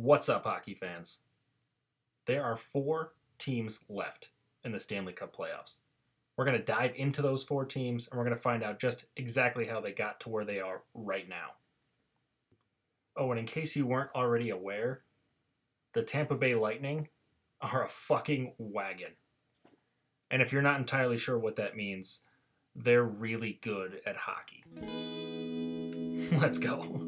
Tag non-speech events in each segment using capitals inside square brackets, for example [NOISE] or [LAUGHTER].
What's up, hockey fans? There are four teams left in the Stanley Cup playoffs. We're going to dive into those four teams and we're going to find out just exactly how they got to where they are right now. Oh, and in case you weren't already aware, the Tampa Bay Lightning are a fucking wagon. And if you're not entirely sure what that means, they're really good at hockey. [LAUGHS] Let's go.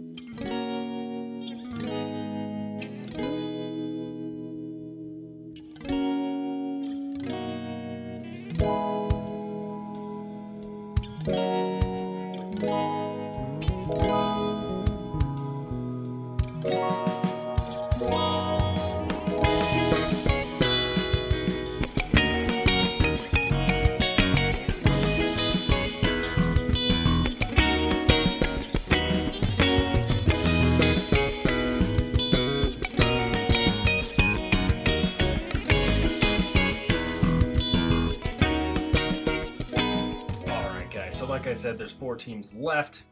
Said, there's four teams left.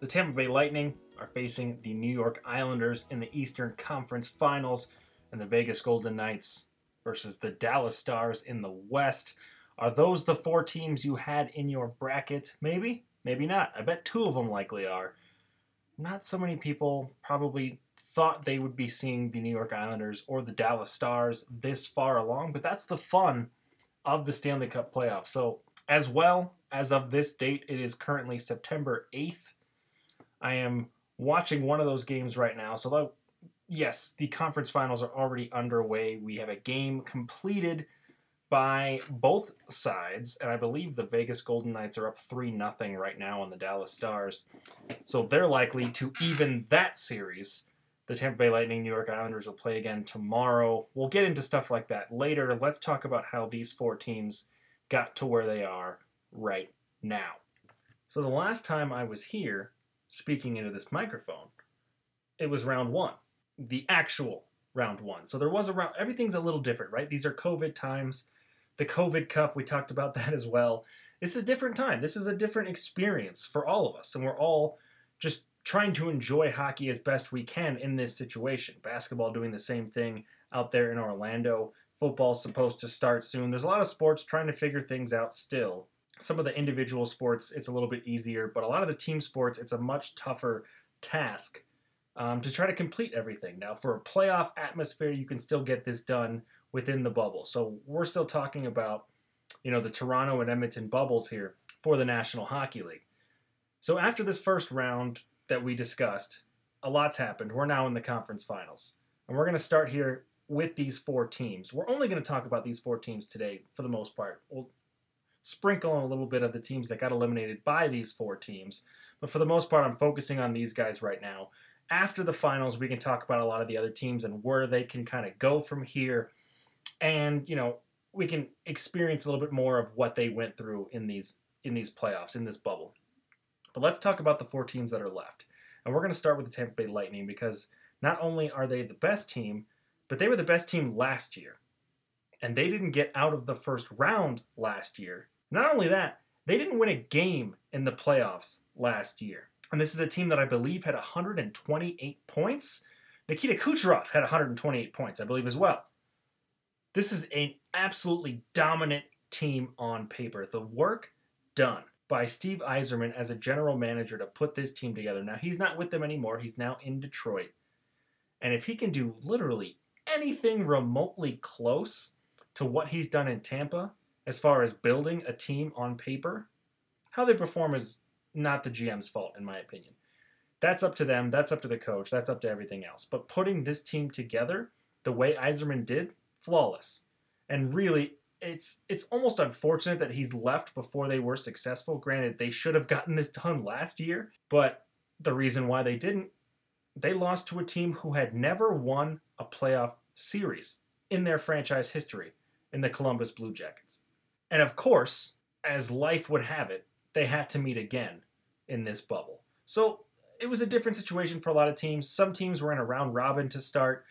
The Tampa Bay Lightning are facing the New York Islanders in the Eastern Conference Finals, and the Vegas Golden Knights versus the Dallas Stars in the West. Are those the four teams you had in your bracket? Maybe, maybe not. I bet two of them likely are. Not so many people probably thought they would be seeing the New York Islanders or the Dallas Stars this far along, but that's the fun of the Stanley Cup playoffs. So, as well as of this date, it is currently September 8th. I am watching one of those games right now. So, that, yes, the conference finals are already underway. We have a game completed by both sides, and I believe the Vegas Golden Knights are up 3 0 right now on the Dallas Stars. So, they're likely to even that series. The Tampa Bay Lightning New York Islanders will play again tomorrow. We'll get into stuff like that later. Let's talk about how these four teams got to where they are right now. So the last time I was here speaking into this microphone, it was round one, the actual round one. So there was a round, everything's a little different, right? These are COVID times. The COVID Cup, we talked about [LAUGHS] that as well. It's a different time. This is a different experience for all of us. And we're all just trying to enjoy hockey as best we can in this situation. Basketball doing the same thing out there in Orlando. Football's supposed to start soon. There's a lot of sports trying to figure things out still some of the individual sports it's a little bit easier, but a lot of the team sports it's a much tougher task um, to try to complete everything. Now, for a playoff atmosphere, you can still get this done within the bubble. So we're still talking about you know the Toronto and Edmonton bubbles here for the National Hockey League. So after this first round that we discussed, a lot's happened. We're now in the conference finals. And we're going to start here with these four teams. We're only going to talk about these four teams today for the most part. We'll sprinkle in a little bit of the teams that got eliminated by these four teams. But for the most part, I'm focusing on these guys right now. After the finals, we can talk about a lot of the other teams and where they can kind of go from here. And, you know, we can experience a little bit more of what they went through in these in these playoffs, in this bubble. But let's talk about the four teams that are left. And we're going to start with the Tampa Bay Lightning because not only are they the best team, but they were the best team last year. And they didn't get out of the first round last year not only that, they didn't win a game in the playoffs last year. And this is a team that I believe had 128 points. Nikita Kucherov had 128 points, I believe, as well. This is an absolutely dominant team on paper. The work done by Steve Yzerman as a general manager to put this team together. Now, he's not with them anymore, he's now in Detroit. And if he can do literally anything remotely close to what he's done in Tampa, as far as building a team on paper, how they perform is not the GM's fault, in my opinion. That's up to them. That's up to the coach. That's up to everything else. But putting this team together the way Yzerman did, flawless. And really, it's it's almost unfortunate that he's left before they were successful. Granted, they should have gotten this done last year, but the reason why they didn't, they lost to a team who had never won a playoff series in their franchise history in the Columbus Blue Jackets. And of course, as life would have it, they had to meet again in this bubble. So it was a different situation for a lot of teams. Some teams were in a round robin to start.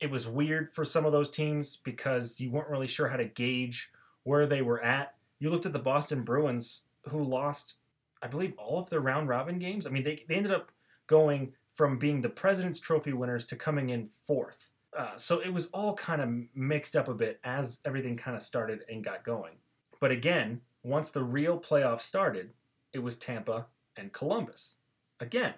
It was weird for some of those teams because you weren't really sure how to gauge where they were at. You looked at the Boston Bruins, who lost, I believe, all of their round robin games. I mean, they, they ended up going from being the President's Trophy winners to coming in fourth. Uh, so it was all kind of mixed up a bit as everything kind of started and got going. But again, once the real playoffs started, it was Tampa and Columbus. Again.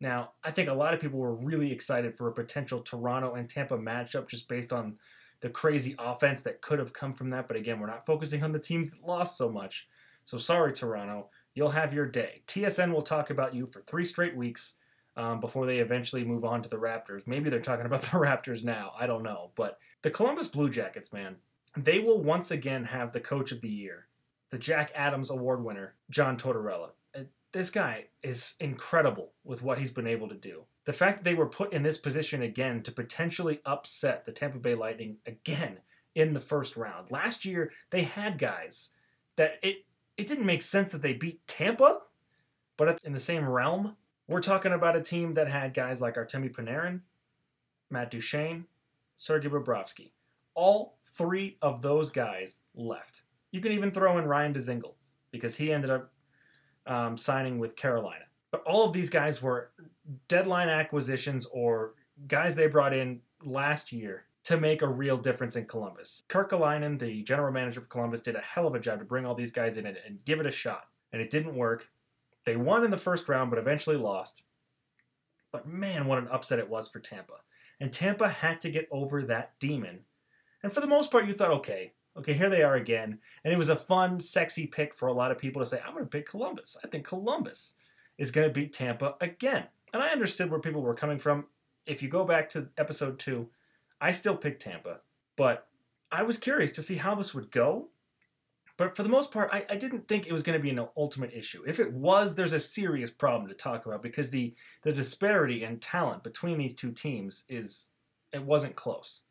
Now, I think a lot of people were really excited for a potential Toronto and Tampa matchup just based on the crazy offense that could have come from that. But again, we're not focusing on the teams that lost so much. So sorry, Toronto. You'll have your day. TSN will talk about you for three straight weeks um, before they eventually move on to the Raptors. Maybe they're talking about [LAUGHS] the Raptors now. I don't know. But the Columbus Blue Jackets, man, they will once again have the coach of the year, the Jack Adams Award winner, John Tortorella. Uh, this guy is incredible with what he's been able to do. The fact that they were put in this position again to potentially upset the Tampa Bay Lightning again in the first round. Last year, they had guys that it it didn't make sense that they beat Tampa, but in the same realm, we're talking about a team that had guys like Artemi Panarin, Matt Duchene, Sergei Bobrovsky. All three of those guys left. You can even throw in Ryan Dzingel because he ended up um, signing with Carolina. But all of these guys were deadline acquisitions or guys they brought in last year to make a real difference in Columbus. Kekalainen, the general manager of Columbus, did a hell of a job to bring all these guys in and, and give it a shot. And it didn't work. They won in the first round, but eventually lost. But man, what an upset it was for Tampa. And Tampa had to get over that demon. And for the most part, you thought, okay, okay, here they are again. And it was a fun, sexy pick for a lot of people to say, I'm going to pick Columbus. I think Columbus is going to beat Tampa again. And I understood where people were coming from. If you go back to episode two, I still picked Tampa, but I was curious to see how this would go. But for the most part, I, I didn't think it was going to be an ultimate issue. If it was, there's a serious problem to talk about because the the disparity in talent between these two teams is it wasn't close.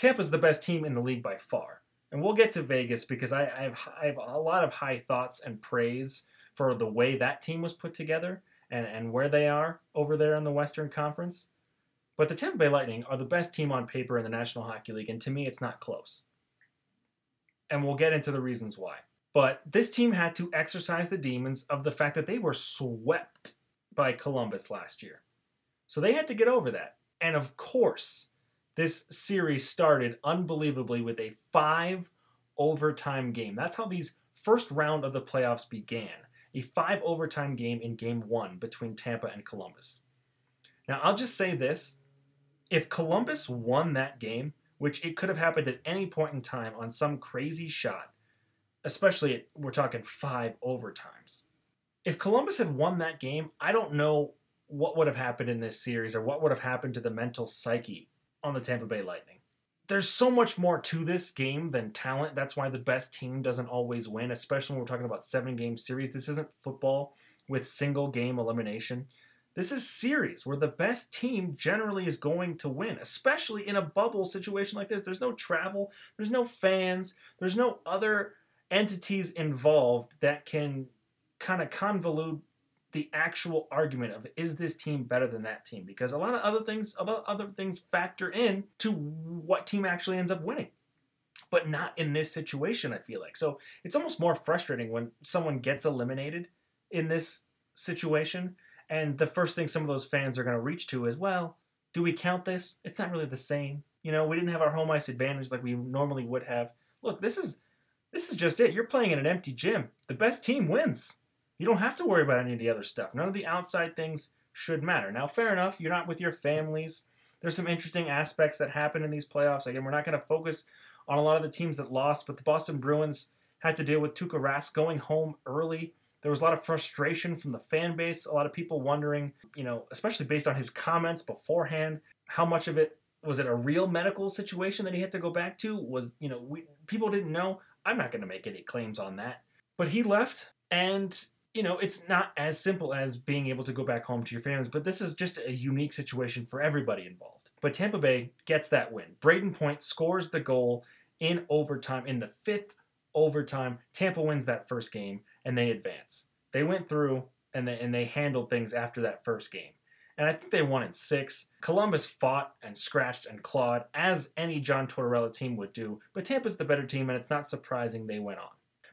Tampa's the best team in the league by far, and we'll get to Vegas because I, I have I have a lot of high thoughts and praise for the way that team was put together and, and where they are over there in the Western Conference. But the Tampa Bay Lightning are the best team on paper in the National Hockey League, and to me, it's not close. And we'll get into the reasons why. But this team had to exercise the demons of the fact that they were swept by Columbus last year. So they had to get over that. And of course, this series started unbelievably with a five overtime game. That's how these first round of the playoffs began. A five overtime game in game one between Tampa and Columbus. Now, I'll just say this if Columbus won that game, which it could have happened at any point in time on some crazy shot, especially at, we're talking five overtimes. If Columbus had won that game, I don't know what would have happened in this series or what would have happened to the mental psyche on the Tampa Bay Lightning. There's so much more to this game than talent. That's why the best team doesn't always win, especially when we're talking about seven game series. This isn't football with single game elimination. This is series where the best team generally is going to win, especially in a bubble situation like this. There's no travel, there's no fans, there's no other entities involved that can kind of convolute the actual argument of is this team better than that team because a lot of other things other things factor in to what team actually ends up winning but not in this situation i feel like so it's almost more frustrating when someone gets eliminated in this situation and the first thing some of those fans are going to reach to is, well, do we count this? It's not really the same. You know, we didn't have our home ice advantage like we normally would have. Look, this is this is just it. You're playing in an empty gym. The best team wins. You don't have to worry about any of the other stuff. None of the outside things should matter. Now, fair enough, you're not with your families. There's some interesting aspects that happen in these playoffs. Again, we're not going to focus on a lot of the teams that lost, but the Boston Bruins had to deal with Tuukka Rask going home early there was a lot of frustration from the fan base, a lot of people wondering, you know, especially based on his comments beforehand, how much of it was it a real medical situation that he had to go back to? Was, you know, we, people didn't know. I'm not going to make any claims on that. But he left, and, you know, it's not as simple as being able to go back home to your families, but this is just a unique situation for everybody involved. But Tampa Bay gets that win. Brayden Point scores the goal in overtime in the fifth overtime. Tampa wins that first game and they advance. They went through and they and they handled things after that first game. And I think they won in six. Columbus fought and scratched and clawed as any John Tortorella team would do, but Tampa's the better team, and it's not surprising they went on.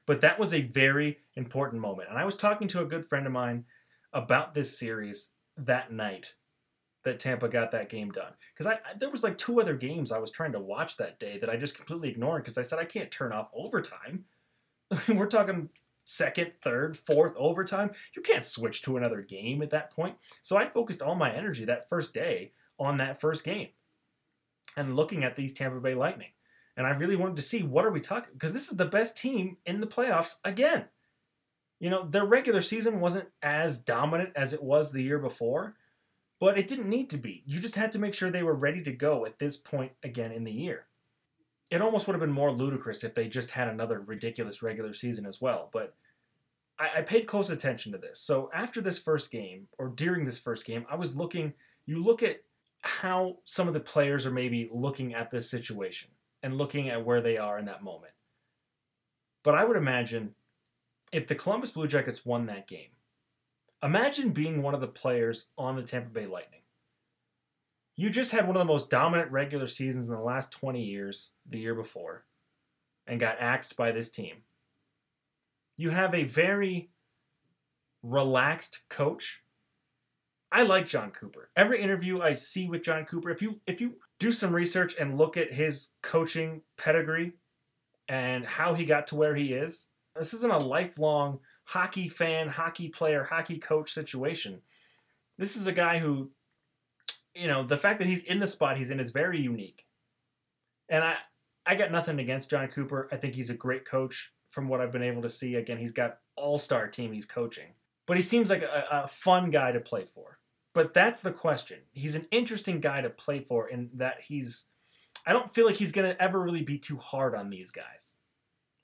But that was a very important moment. And I was talking to a good friend of mine about this series that night that Tampa got that game done. Because I, I, there was like two other games I was trying to watch that day that I just completely ignored because I said I can't turn off overtime. [LAUGHS] We're talking second, third, fourth overtime. You can't switch to another game at that point. So I focused all my energy that first day on that first game and looking at these Tampa Bay Lightning. And I really wanted to see what are we talking because this is the best team in the playoffs again. You know, their regular season wasn't as dominant as it was the year before, but it didn't need to be. You just had to make sure they were ready to go at this point again in the year. It almost would have been more ludicrous if they just had another ridiculous regular season as well, but I, I paid close attention to this. So after this first game, or during this first game, I was looking, you look at how some of the players are maybe looking at this situation and looking at where they are in that moment. But I would imagine if the Columbus Blue Jackets won that game, imagine being one of the players on the Tampa Bay Lightning. You just had one of the most dominant regular seasons in the last 20 years, the year before, and got axed by this team. You have a very relaxed coach. I like John Cooper. Every interview I see with John Cooper, if you if you do some research and look at his coaching pedigree and how he got to where he is, this isn't a lifelong hockey fan, hockey player, hockey coach situation. This is a guy who, you know, the fact that he's in the spot he's in is very unique. And I, I got nothing against John Cooper. I think he's a great coach from what I've been able to see. Again, he's got all star team he's coaching, but he seems like a, a fun guy to play for. But that's the question. He's an interesting guy to play for in that he's. I don't feel like he's going to ever really be too hard on these guys.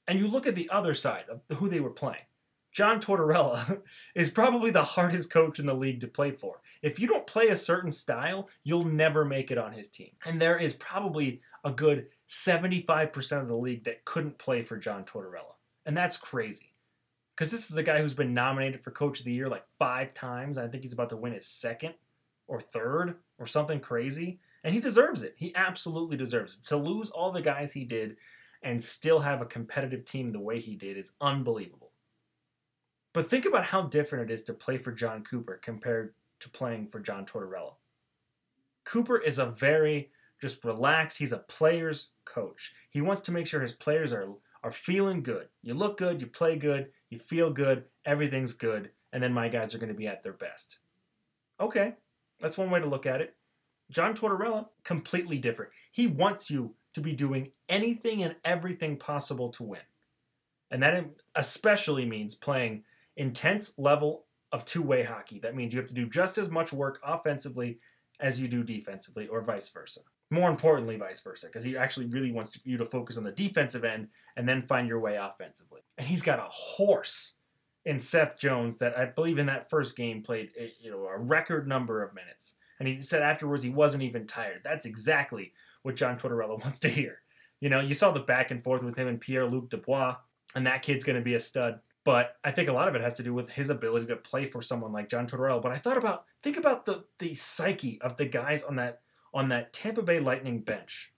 And you look at the other side of who they were playing. John Tortorella [LAUGHS] is probably the hardest coach in the league to play for. If you don't play a certain style, you'll never make it on his team. And there is probably a good 75% of the league that couldn't play for John Tortorella. And that's crazy. Because this is a guy who's been nominated for Coach of the Year like five times. I think he's about to win his second or third or something crazy. And he deserves it. He absolutely deserves it. To lose all the guys he did and still have a competitive team the way he did is unbelievable. But think about how different it is to play for John Cooper compared to playing for John Tortorella. Cooper is a very just relaxed, he's a player's coach. He wants to make sure his players are are feeling good. You look good, you play good, you feel good, everything's good, and then my guys are going to be at their best. Okay, that's one way to look at it. John Tortorella, completely different. He wants you to be doing anything and everything possible to win. And that especially means playing intense level of two-way hockey. That means you have to do just as much work offensively as you do defensively or vice versa. More importantly, vice versa, because he actually really wants you to focus on the defensive end and then find your way offensively. And he's got a horse in Seth Jones that I believe in that first game played eh, you know a record number of minutes. And he said afterwards he wasn't even tired. That's exactly what John Tortorella [LAUGHS] wants to hear. You know, you saw the back and forth with him and Pierre Luc Dubois, and that kid's going to be a stud. But I think a lot of it has to do with his ability to play for someone like John Tortorella. But I thought about think about the the psyche of the guys on that on that Tampa Bay Lightning bench.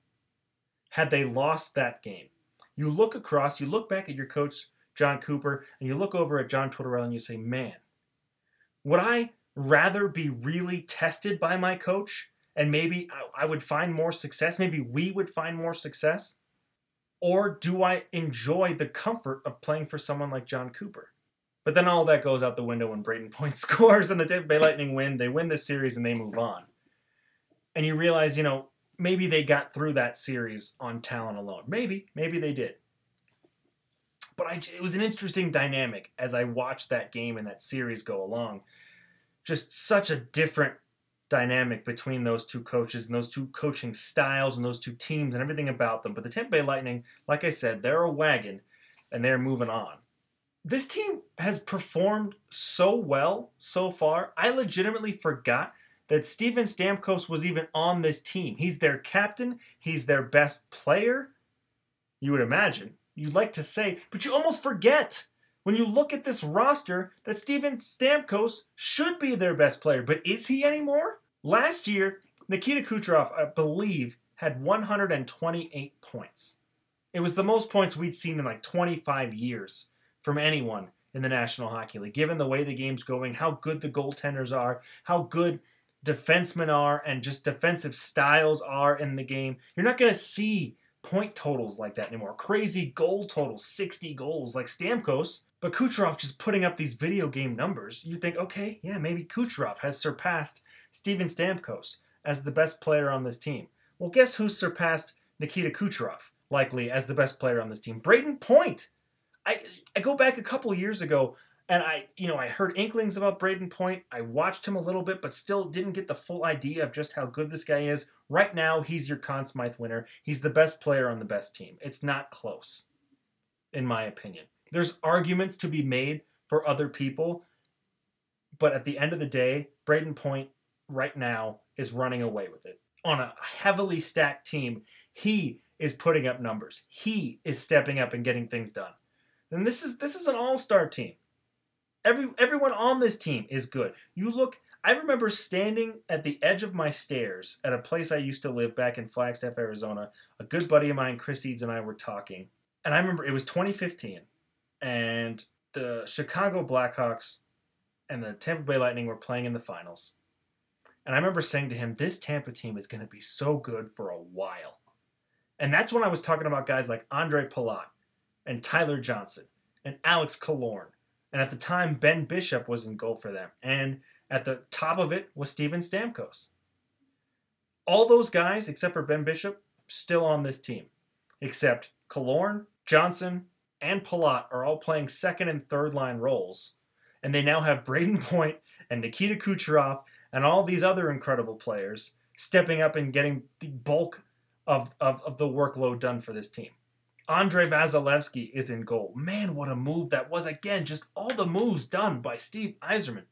Had they lost that game, you look across, you look back at your coach John Cooper, and you look over at John Tortorella and you say, "Man, would I rather be really tested by my coach and maybe I would find more success? Maybe we would find more success? Or do I enjoy the comfort of playing for someone like John Cooper? But then all that goes out the window when Brayden Point [LAUGHS] scores and the Tampa Bay Lightning win. They win the series and they move on. And you realize, you know, maybe they got through that series on talent alone. Maybe, maybe they did. But I, it was an interesting dynamic as I watched that game and that series go along. Just such a different dynamic between those two coaches and those two coaching styles and those two teams and everything about them. But the Tampa Bay Lightning, like I said, they're a wagon and they're moving on. This team has performed so well so far. I legitimately forgot that Steven Stamkos was even on this team. He's their captain, he's their best player. You would imagine. You'd like to say, but you almost forget when you look at this roster that Steven Stamkos should be their best player, but is he anymore? Last year, Nikita Kucherov, I believe, had 128 points. It was the most points we'd seen in like 25 years from anyone in the National Hockey League, given the way the game's going, how good the goaltenders are, how good defensemen are and just defensive styles are in the game. You're not going to see point totals like that anymore. Crazy goal totals, 60 goals like Stamkos. But Kucherov just putting up these video game numbers, you think, okay, yeah, maybe Kucherov has surpassed Steven Stamkos as the best player on this team. Well, guess who surpassed Nikita Kucherov, likely, as the best player on this team? Brayden Point. I, I go back a couple years ago and I, you know, I heard inklings about Brayden Point. I watched him a little bit, but still didn't get the full idea of just how good this guy is. Right now, he's your Conn Smythe winner. He's the best player on the best team. It's not close, in my opinion. There's arguments to be made for other people, but at the end of the day, Brayden Point right now is running away with it. On a heavily stacked team, he is putting up numbers. He is stepping up and getting things done. And this is this is an all-star team. Every everyone on this team is good. You look I remember standing at the edge of my stairs at a place I used to live back in Flagstaff, Arizona. A good buddy of mine, Chris Eads, and I were talking. And I remember it was 2015, and the Chicago Blackhawks and the Tampa Bay Lightning were playing in the finals. And I remember saying to him, This Tampa team is going to be so good for a while. And that's when I was talking about guys like Andre Palat and Tyler Johnson and Alex Killorn and at the time, Ben Bishop was in goal for them. And at the top of it was Steven Stamkos. All those guys, except for Ben Bishop, still on this team. Except Killorn, Johnson, and Palat are all playing second and third line roles. And they now have Brayden [LAUGHS] Point and Nikita Kucherov and all these other incredible players stepping up and getting the bulk of, of, of the workload done for this team. Andrei Vasilevskiy is in goal. Man, what a move that was. Again, just all the moves done by Steve Yzerman.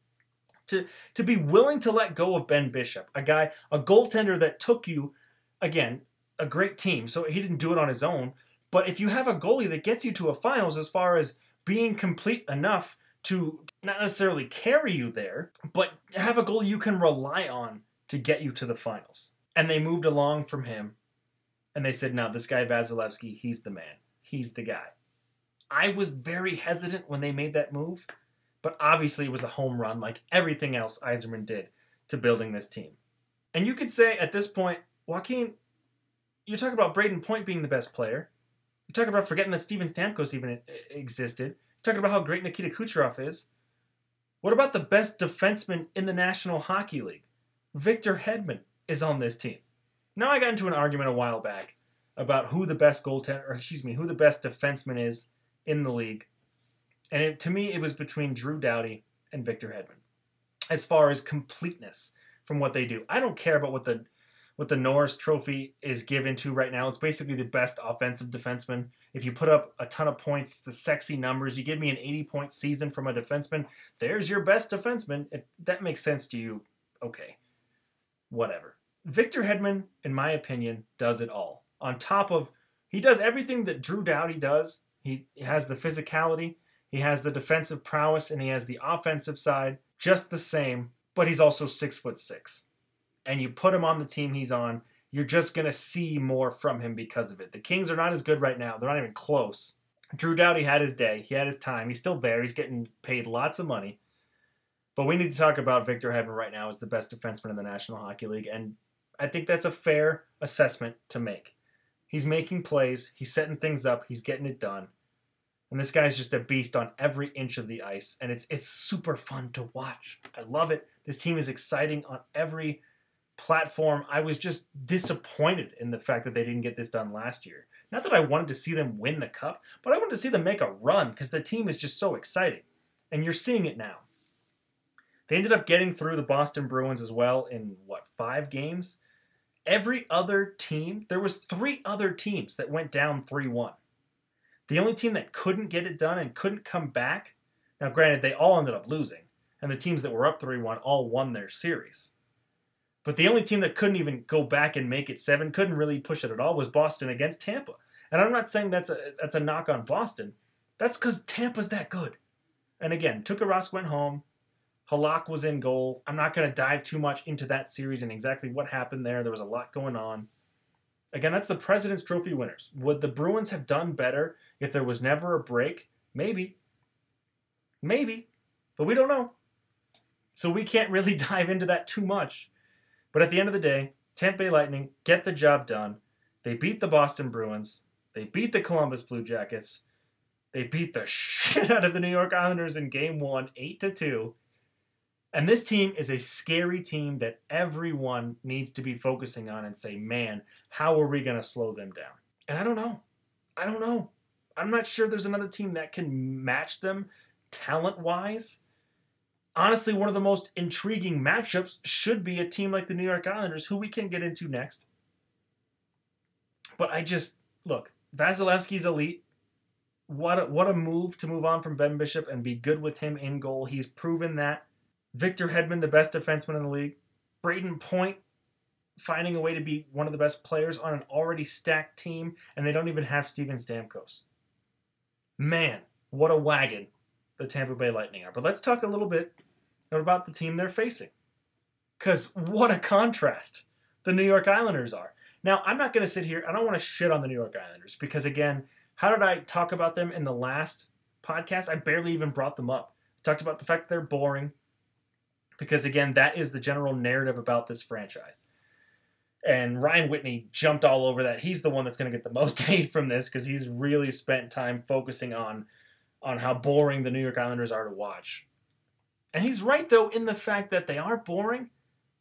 To, to be willing to let go of Ben Bishop, a guy, a goaltender that took you, again, a great team. So he didn't do it on his own. But if you have a goalie that gets you to a finals as far as being complete enough to not necessarily carry you there, but have a goal you can rely on to get you to the finals. And they moved along from him and they said, no, this guy Vasilevskiy, he's the man. He's the guy. I was very hesitant when they made that move, but obviously it was a home run like everything else Yzerman did to building this team. And you could say at this point, Joaquin, you're talking about Brayden Point being the best player. You're talking about forgetting that Steven Stamkos even existed. You're talking about how great Nikita Kucherov is. What about the best defenseman in the National Hockey League? Victor Hedman is on this team. Now I got into an argument a while back about who the best goaltender, or excuse me, who the best defenseman is in the league, and it, to me it was between Drew Doughty and Victor Hedman, as far as completeness from what they do. I don't care about what the what the Norris Trophy is given to right now. It's basically the best offensive defenseman. If you put up a ton of points, the sexy numbers, you give me an 80 point season from a defenseman, there's your best defenseman. If that makes sense to you, okay. Whatever. Victor Hedman, in my opinion, does it all. On top of, he does everything that Drew Doughty does. He has the physicality, he has the defensive prowess, and he has the offensive side just the same, but he's also six foot six. And you put him on the team he's on, you're just going to see more from him because of it. The Kings are not as good right now, they're not even close. Drew Doughty had his day, he had his time, he's still there, he's getting paid lots of money. But we need to talk about Victor Hedman right now as the best defenseman in the National Hockey League. And I think that's a fair assessment to make. He's making plays, he's setting things up, he's getting it done. And this guy's just a beast on every inch of the ice, and it's it's super fun to watch. I love it. This team is exciting on every platform. I was just disappointed in the fact that they didn't get this done last year. Not that I wanted to see them win the cup, but I wanted to see them make a run because the team is just so exciting. And you're seeing it now. They ended up getting through the Boston Bruins as well in what, 5 games? Every other team, there was three other teams that went down 3-1. The only team that couldn't get it done and couldn't come back, now granted they all ended up losing, and the teams that were up 3-1 all won their series. But the only team that couldn't even go back and make it 7, couldn't really push it at all was Boston against Tampa. And I'm not saying that's a that's a knock on Boston. That's cuz Tampa's that good. And again, Tuukka Rask went home. Halak was in goal. I'm not going to dive too much into that series and exactly what happened there. There was a lot going on. Again, that's the President's Trophy winners. Would the Bruins have done better if there was never a break? Maybe. Maybe. But we don't know. So we can't really [LAUGHS] dive into that too much. But at the end of the day, Tampa Bay Lightning get the job done. They beat the Boston Bruins. They beat the Columbus Blue Jackets. They beat the [LAUGHS] shit out of the New York Islanders in game one, 8 to 2. And this team is a scary team that everyone needs to be focusing on and say, man, how are we going to slow them down? And I don't know. I don't know. I'm not sure there's another team that can match them talent wise. Honestly, one of the most intriguing matchups should be a team like the New York Islanders, who we can get into next. But I just, look, Vasilevskiy's elite. What a, what a move to move on from Ben Bishop and be good with him in goal. He's proven that. Victor Hedman, the best defenseman in the league. Brayden Point, finding a way to be one of the best players on an already stacked team, and they don't even have Steven Stamkos. Man, what a wagon the Tampa Bay Lightning are. But let's talk a little bit about the team they're facing. Because what a contrast the New York Islanders are. Now, I'm not going to sit here, I don't want to shit on the New York Islanders because, again, how did I talk about them in the last podcast? I barely even brought them up. I talked about the fact that they're boring because, again, that is the general narrative about this franchise. And Ryan Whitney jumped all over that. He's the one that's going to get the most [LAUGHS] hate from this because he's really spent time focusing on on how boring the New York Islanders are to watch. And he's right though in the fact that they are boring,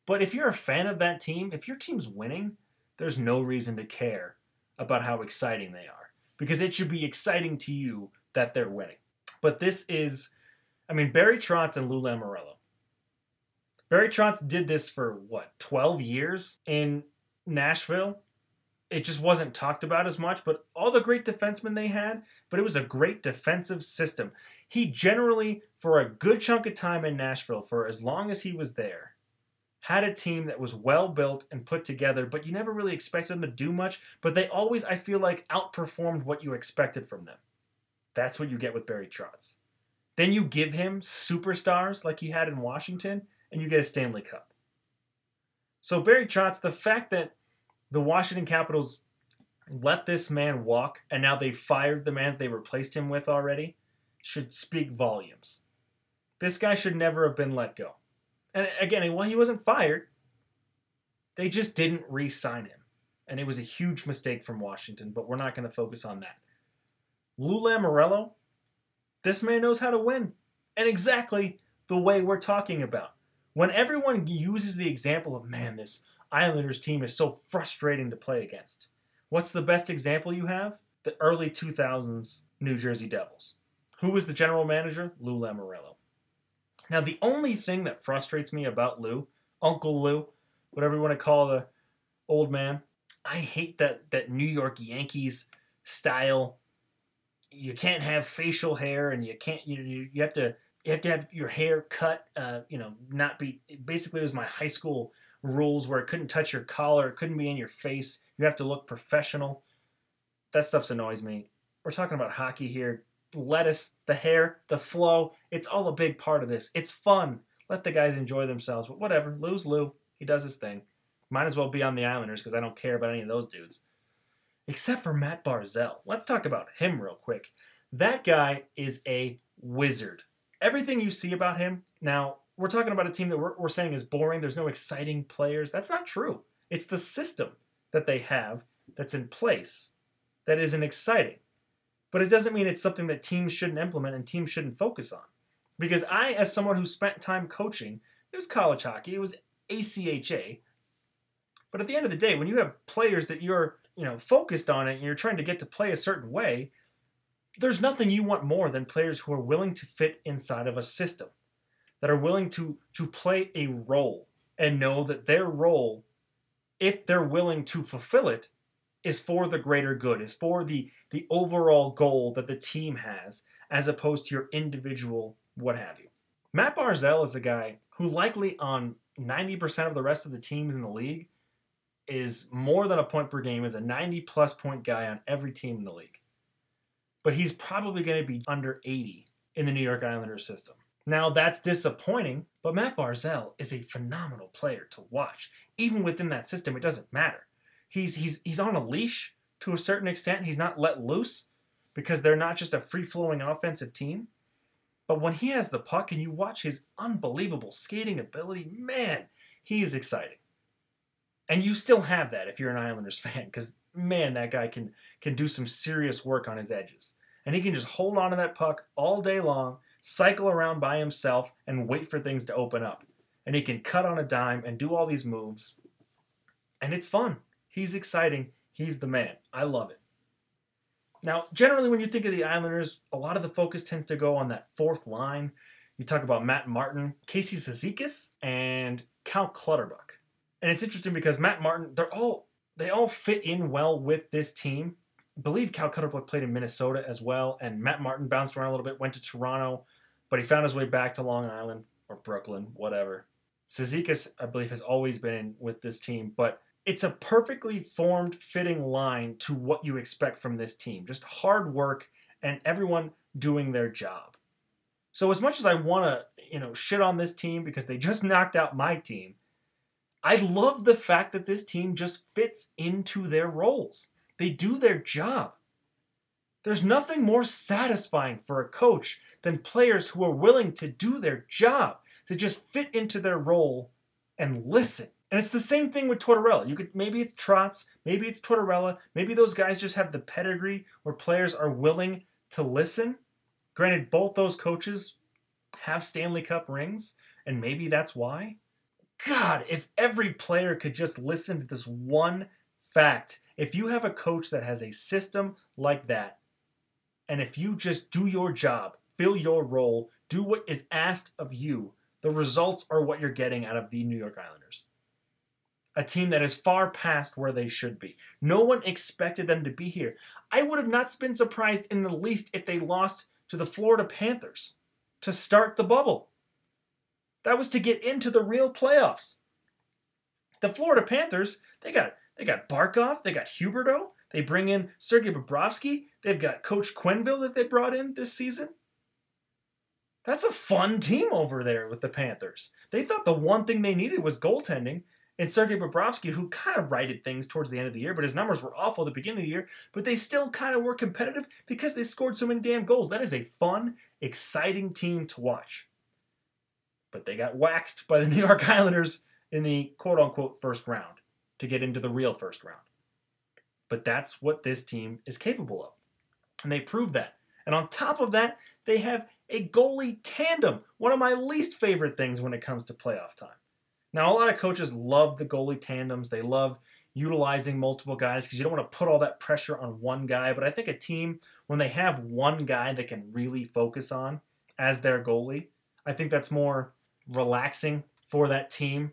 but if you're a fan of that team, if your team's winning, there's no reason to care about how exciting they are because it should be exciting to you that they're winning. But this is I mean Barry Trotz and Lou Lamoriello. Barry Trotz did this for what, 12 years in Nashville, it just wasn't talked about as much, but all the great defensemen they had, but it was a great defensive system. He generally, for a good chunk of time in Nashville, for as long as he was there, had a team that was well built and put together, but you never really expected them to do much. But they always, I feel like, outperformed what you expected from them. That's what you get with Barry Trotz. Then you give him superstars like he had in Washington, and you get a Stanley Cup. So Barry Trotz, the fact that the Washington Capitals let this man walk and now they fired the man they replaced him with already should speak volumes. This guy should never have been let go. And again, well, he wasn't fired. They just didn't re sign him. And it was a huge mistake from Washington, but we're not going to focus on that. Lou Lamoriello, this man knows how to win. And exactly the way we're talking about. When everyone uses the example of, man, this Islanders team is so frustrating to play against, what's the best example you have? The early 2000s New Jersey Devils. Who was the general manager? Lou Lamoriello. Now, the only thing that frustrates me about Lou, Uncle Lou, whatever you want to call the old man, I hate that that New York Yankees style. You can't have facial hair, and you can't you you have to you have to have your hair cut, uh, you know, not be. Basically, it was my high school rules where it couldn't touch your collar, it couldn't be in your face. You have to look professional. That stuff's annoys me. We're talking about hockey here. Lettuce, the hair, the flow, it's all a big part of this. It's fun. Let the guys enjoy themselves. But whatever, Lou's Lou. He does his thing. Might as well be on the Islanders because I don't care about any of those dudes. Except for Matt Barzal. Let's talk about him real quick. That guy is a wizard everything you see about him now we're talking about a team that we're, we're saying is boring there's no exciting players that's not true. It's the system that they have that's in place that isn't exciting. But it doesn't mean it's something that teams shouldn't implement and teams shouldn't focus on. Because i as someone who spent time coaching it was college hockey it was ACHA but at the end of the day when you have players that you're you know focused on it and you're trying to get to play a certain way there's nothing you want more than players who are willing to fit inside of a system, that are willing to to play a role and know that their role, if they're willing to fulfill it, is for the greater good, is for the the overall goal that the team has, as opposed to your individual what have you. Matt Barzal is a guy who likely on 90% of the rest of the teams in the league is more than a point per game, is a 90 plus point guy on every team in the league but he's probably going to be under 80 in the New York Islanders system. Now, that's disappointing, but Matt Barzal is a phenomenal player to watch. Even within that system, it doesn't matter. He's, he's, he's on a leash to a certain extent. He's not let loose because they're not just a free flowing offensive team. But when he has the puck and you watch his unbelievable skating ability, man, he is exciting. And you still have that if you're an Islanders [LAUGHS] fan, because man, that guy can can do some serious work on his edges. And he can just hold on to that puck all day long, cycle around by himself, and wait for things to open up. And he can cut on a dime and do all these moves. And it's fun. He's exciting. He's the man. I love it. Now, generally, when you think of the Islanders, a lot of the focus tends to go on that fourth line. You talk about Matt Martin, Casey Cizikas, and Cal Clutterbuck. And it's interesting because Matt Martin, they're all they all fit in well with this team. I believe Cal Clutterbuck played in Minnesota as well, and Matt Martin bounced around a little bit, went to Toronto, but he found his way back to Long Island or Brooklyn, whatever. Cizikas, I believe, has always been with this team, but it's a perfectly formed, fitting line to what you expect from this team. Just hard work and everyone doing their job. So as much as I want to, you know, shit on this team because they just knocked out my team, I love the fact that this team just fits into their roles. They do their job. There's nothing more satisfying for a coach than players who are willing to do their job, to just fit into their role and listen. And it's the same thing with Tortorella. You could maybe it's Trotz, maybe it's Tortorella, maybe those guys just have the pedigree where players are willing to listen. Granted, both those coaches have Stanley Cup rings, and maybe that's why. God, if every player could just listen to this one fact, if you have a coach that has a system like that, and if you just do your job, fill your role, do what is asked of you, the results are what you're getting out of the New York Islanders. A team that is far past where they should be. No one expected them to be here. I would have not been surprised in the least if they lost to the Florida Panthers to start the bubble. That was to get into the real playoffs. The Florida Panthers, they got they got Barkov, they got Huberdeau, they bring in Sergei Bobrovsky, they've got Coach Quenneville that they brought in this season. That's a fun team over there with the Panthers. They thought the one thing they needed was goaltending, and Sergei Bobrovsky, who kind of righted things towards the end of the year, but his numbers were awful at the beginning of the year, but they still kind of were competitive because they scored so many damn goals. That is a fun, exciting team to watch but they got waxed by the [LAUGHS] New York Islanders in the quote unquote first round to get into the real first round. But that's what this team is capable of. And they proved that. And on top of that, they have a goalie tandem, one of my least favorite things when it comes to playoff time. Now, a lot of coaches love the goalie tandems. They love utilizing multiple guys because you don't want to put all that pressure on one guy. But I think a team, when they have one guy that can really focus on as their goalie, I think that's more relaxing for that team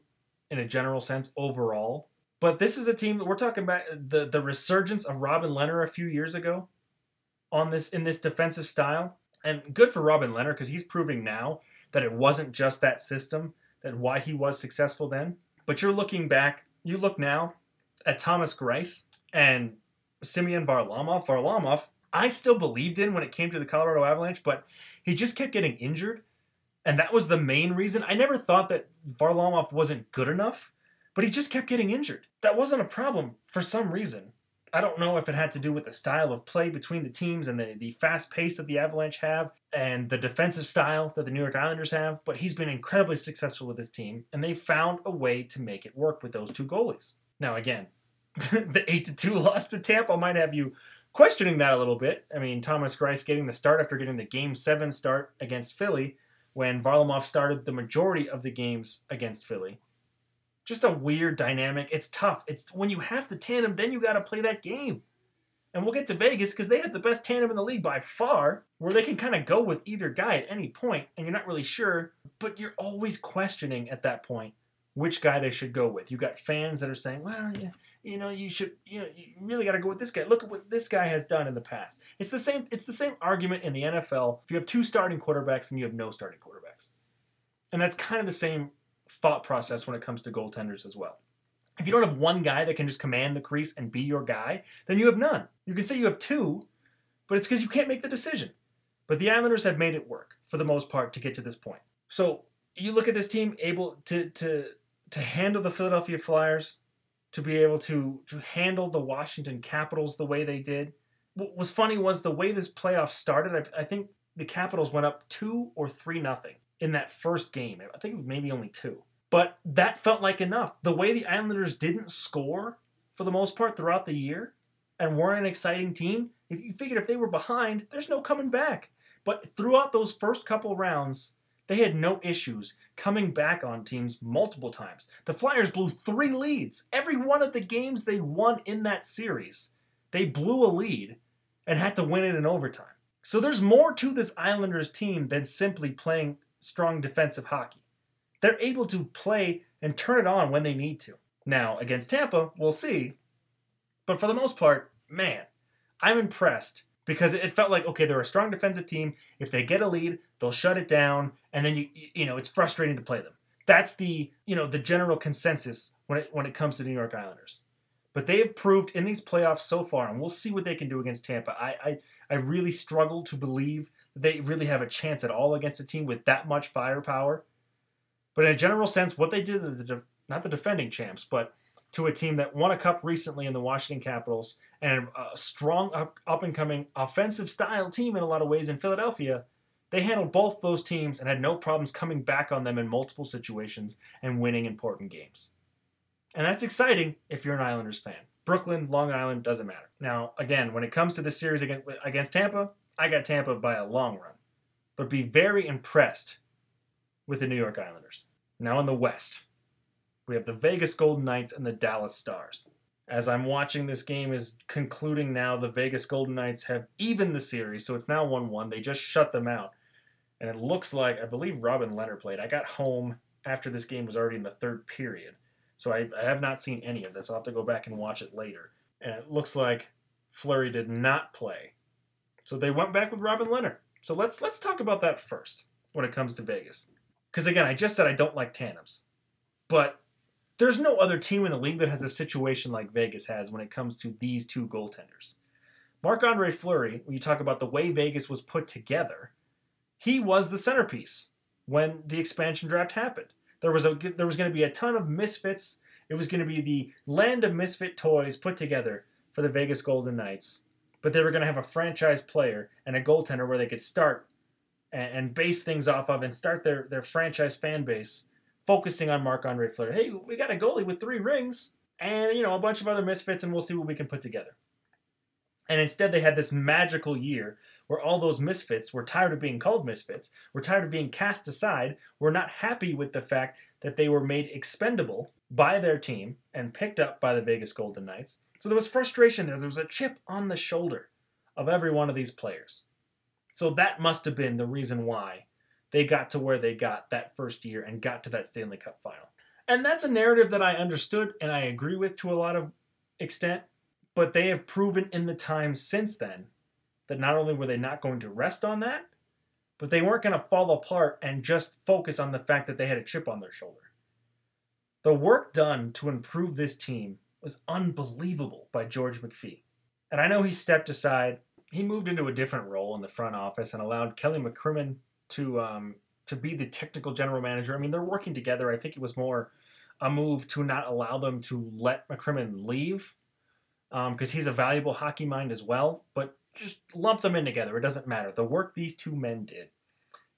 in a general sense overall. But this is a team that we're talking about the the resurgence of Robin Lehner a few years ago on this in this defensive style. And good for Robin Lehner because he's proving now that it wasn't just that system, that why he was successful then. But you're looking back, you look now at Thomas Greiss and Semyon Varlamov. Varlamov, I still believed in when it came to the Colorado Avalanche, but he just kept getting injured and that was the main reason. I never thought that Varlamov wasn't good enough, but he just kept getting injured. That wasn't a problem for some reason. I don't know if it had to do with the style of play between the teams and the, the fast pace that the Avalanche have and the defensive style that the New York Islanders have, but he's been incredibly successful with his team, and they found a way to make it work with those two goalies. Now, again, [LAUGHS] the 8 to 2 loss to Tampa might have you questioning that a little bit. I mean, Thomas Greiss getting the start after getting the game 7 start against Philly when Varlamov started the majority of the games against Philly. Just a weird dynamic. It's tough. It's when you have the tandem, then you got to play that game. And we'll get to Vegas because they have the best tandem in the league by far, where they can kind of go with either guy at any point, and you're not really sure, but you're always questioning at that point which guy they should go with. You got fans that are saying, well, yeah, you know, you should, you know, you really got to go with this guy. Look at what this guy has done in the past. It's the same. It's the same argument in the NFL. If you have two starting quarterbacks and you have no starting quarterbacks, and that's kind of the same thought process when it comes to goaltenders as well. If you don't have one guy that can just command the crease and be your guy, then you have none. You can say you have two, but it's because you can't make the decision. But the Islanders have made it work for the most part to get to this point. So you look at this team able to to to handle the Philadelphia Flyers to be able to to handle the Washington Capitals the way they did. What was funny was the way this playoff started. I, I think the Capitals went up two or three nothing in that first game. I think maybe only two. But that felt like enough. The way the Islanders didn't score for the most part throughout the year and weren't an exciting team, if you figured if they were behind, there's no coming back. But throughout those first couple rounds, they had no issues coming back on teams multiple times. The Flyers blew three leads. Every one of the games they won in that series, they blew a lead and had to win it in overtime. So there's more to this Islanders team than simply playing strong defensive hockey. They're able to play and turn it on when they need to. Now, against Tampa, we'll see. But for the most part, man, I'm impressed because it felt like okay, they're a strong defensive team. If they get a lead, they'll shut it down, and then you you know it's frustrating to play them. That's the you know the general consensus when it when it comes to the New York Islanders. But they have proved in these playoffs so far, and we'll see what they can do against Tampa. I I, I really struggle to believe they really have a chance at all against a team with that much firepower. But in a general sense, what they did, the, not the defending champs, but to a team that won a cup recently in the Washington Capitals and a strong up and coming offensive style team in a lot of ways in Philadelphia, they handled both those teams and had no problems coming back on them in multiple situations and winning important games. And that's exciting if you're an Islanders fan. Brooklyn, Long Island, doesn't matter. Now, again, when it comes to the series against Tampa, I got Tampa by a long run. But be very impressed with the New York Islanders. Now in the West we have the Vegas Golden Knights and the Dallas Stars. As I'm watching this game is concluding now, the Vegas Golden Knights have even the series, so it's now 1 1. They just shut them out. And it looks like, I believe Robin Lehner played. I got home after this game was already in the third period. So I, I have not seen any of this. I'll have to go back and watch it later. And it looks like Fleury did not play. So they went back with Robin Lehner. So let's let's talk about that first when it comes to Vegas. Because again, I just said I don't like tandems. But there's no other team in the league that has a situation like Vegas has when it comes to these two goaltenders. Marc Andre Fleury, when you talk about the way Vegas was put together, he was the centerpiece when the expansion draft happened. There was a there was going to be a ton of misfits. It was going to be the land of misfit toys put together for the Vegas Golden Knights, but they were going to have a franchise player and a goaltender where they could start and, and base things off of and start their their franchise fan base focusing on Marc Andre Fleury. Hey, we got a goalie with three rings and, you know, a bunch of other misfits, and we'll see what we can put together. And instead, they had this magical year where all those misfits were tired of being called misfits, were tired of being cast aside, were not happy with the fact that they were made expendable by their team and picked up by the Vegas Golden Knights. So there was frustration there. There was a chip on the shoulder of every one of these players. So that must have been the reason why they got to where they got that first year and got to that Stanley Cup final. And that's a narrative that I understood and I agree with to a lot of extent, but they have proven in the time since then that not only were they not going to rest on that, but they weren't going to fall apart and just focus on the fact that they had a chip on their shoulder. The work done to improve this team was unbelievable by George McPhee. And I know he stepped aside. He moved into a different role in the front office and allowed Kelly McCrimmon to um, to be the technical general manager. I mean, they're working together. I think it was more a move to not allow them to let McCrimmon leave because um, he's a valuable hockey mind as well. But just lump them in together. It doesn't matter. The work these two men did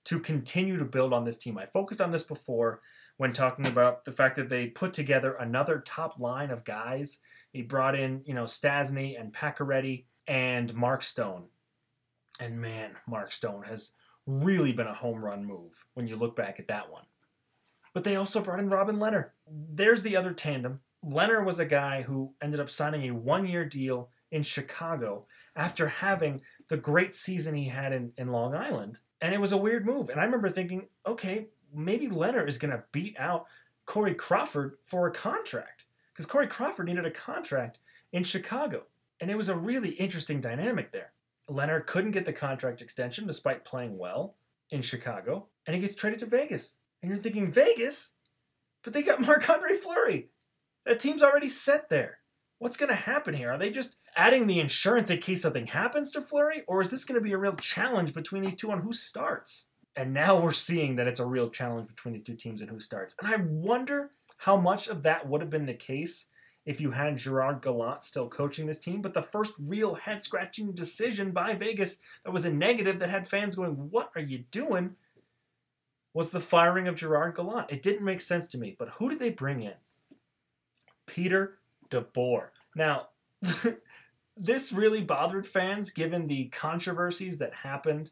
to continue to build on this team. I focused on this before when talking about the fact that they put together another top line of guys. He brought in, you know, Stastny and Pacioretty and Mark Stone. And man, Mark Stone has really been a home run move when you look back at that one. But they also brought in Robin Lehner. There's the other tandem. Lehner was a guy who ended up signing a one year deal in Chicago after having the great season he had in, in Long Island. And it was a weird move. And I remember thinking, okay, maybe Lehner is going to beat out Corey Crawford for a contract because Corey Crawford needed a contract in Chicago. And it was a really interesting dynamic there. Lehner couldn't get the contract extension despite playing well in Chicago, and he gets traded to Vegas. And you're thinking, Vegas? But they got [LAUGHS] Marc Andre Fleury. That team's already set there. What's going to happen here? Are they just adding the insurance in case something happens to Fleury? Or is this going to be a real challenge between these two on who starts? And now we're seeing that it's a real challenge between these two teams and who starts. And I wonder how much of that would have been the case if you had Gerard Gallant still coaching this team. But the first real head scratching decision by Vegas that was a negative that had fans going, What are you doing? was the firing of Gerard Gallant. It didn't make sense to me. But who did they bring in? Peter DeBoer. Now, [LAUGHS] this really bothered fans given the controversies that happened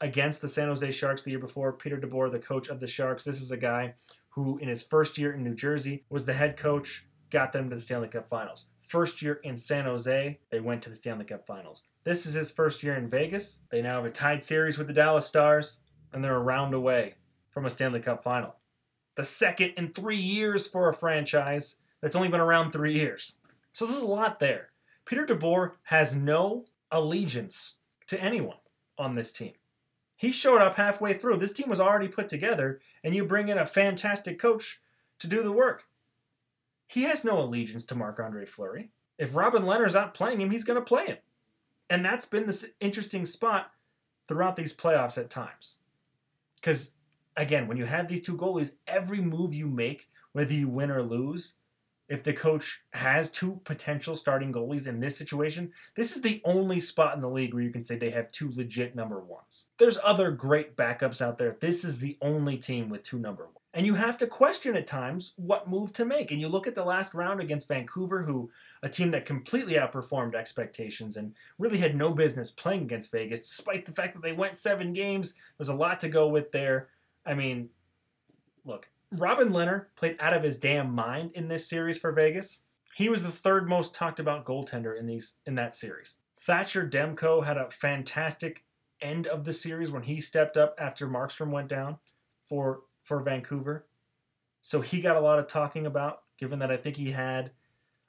against the San Jose Sharks the year before. Peter DeBoer, the coach of the Sharks, this is a guy who, in his first year in New Jersey, was the head coach, got them to the Stanley Cup Finals. First year in San Jose, they went to the Stanley Cup Finals. This is his first year in Vegas. They now have a tied series with the Dallas Stars, and they're a round away from a Stanley Cup final. The second in three years for a franchise that's only been around three years. So there's a lot there. Peter DeBoer has no allegiance to anyone on this team. He showed up halfway through. This team was already put together, and you bring in a fantastic coach to do the work. He has no allegiance to Marc Andre Fleury. If Robin Lehner's not playing him, he's going to play him. And that's been this interesting spot throughout these playoffs at times. Because, again, when you have these two goalies, every move you make, whether you win or lose, if the coach has two potential starting goalies in this situation, this is the only spot in the league where you can say they have two legit number ones. There's other great backups out there. This is the only team with two number ones. And you have to question at times what move to make. And you look at the last round against Vancouver, who a team that completely outperformed expectations and really had no business playing against Vegas, despite the fact that they went seven games. There's a lot to go with there. I mean, look, Robin Lehner played out of his damn mind in this series for Vegas. He was the third most talked about goaltender in these in that series. Thatcher Demko had a fantastic end of the series when he stepped up after Markstrom went down for for Vancouver. So he got a lot of talking about, given that I think he had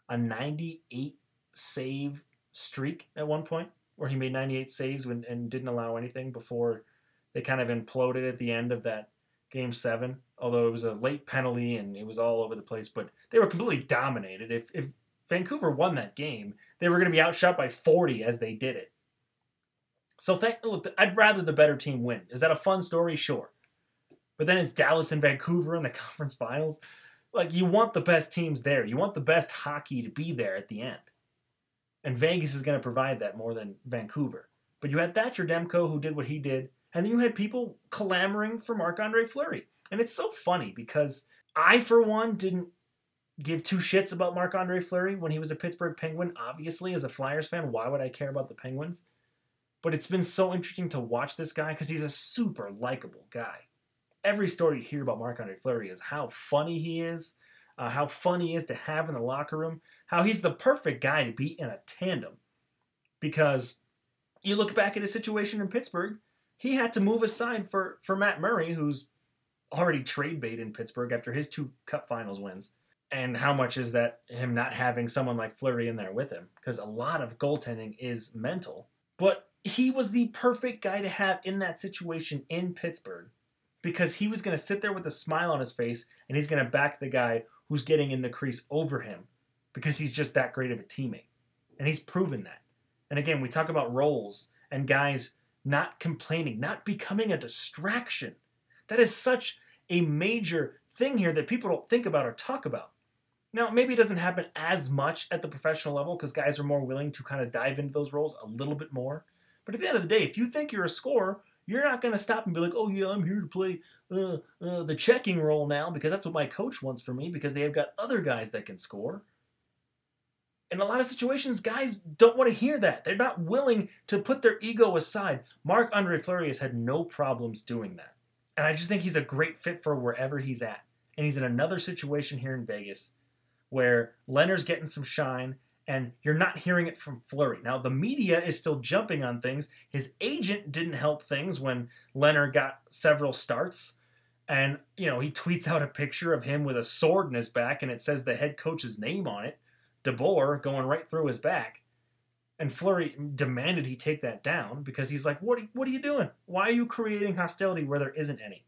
a 98 save streak at one point, where he made 98 saves when, and didn't allow anything before they kind of imploded at the end of that game seven although it was a late penalty and it was all over the place. But they were completely dominated. If if Vancouver won that game, they were going to be outshot by 40 as they did it. So thank, look, I'd rather the better team win. Is that a fun story? Sure. But then it's Dallas and Vancouver in the [LAUGHS] conference finals. Like you want the best teams there. You want the best hockey to be there at the end. And Vegas is going to provide that more than Vancouver. But you had Thatcher Demko who did what he did, and then you had people clamoring for Marc Andre Fleury. And it's so funny because I, for one, didn't give two shits about Marc Andre Fleury when he was a Pittsburgh Penguin. Obviously, as a Flyers fan, why would I care about the Penguins? But it's been so interesting to watch this guy because he's a super likable guy. Every story you hear about Marc Andre Fleury is how funny he is, uh, how fun he is to have in the locker room, how he's the perfect guy to be in a tandem. Because you look back at his situation in Pittsburgh, he had to move aside for, for Matt Murray, who's already trade bait in Pittsburgh after his two Cup Finals wins. And how much is that him not having someone like Fleury in there with him? Because a lot of goaltending is mental. But he was the perfect guy to have in that situation in Pittsburgh because he was going to sit there with a smile on his face and he's going to back the guy who's getting in the crease over him because he's just that great of a teammate. And he's proven that. And again, we talk about roles and guys not complaining, not becoming a distraction. That is such a major thing here that people don't think about or talk about. Now, maybe it doesn't happen as much at the professional level because guys are more willing to kind of dive into those roles a little bit more. But at the end of the day, if you think you're a scorer, you're not going to stop and be like, oh, yeah, I'm here to play uh, uh, the checking role now because that's what my coach wants for me because they have got other guys that can score. In a lot of situations, guys don't want to hear that. They're not willing to put their ego aside. Marc Andre Fleury has had no problems doing that. And I just think he's a great fit for wherever he's at. And he's in another situation here in Vegas where Lehner's getting some shine and you're not hearing it from Fleury. Now, the media is still jumping on things. His agent didn't help things when Lehner got several starts. And, you know, he tweets out a picture of him with a sword in his back and it says the head coach's name on it, DeBoer, going right through his back. And Fleury demanded he take that down because he's like, "What? What are you doing? Why are you creating hostility where there isn't any?"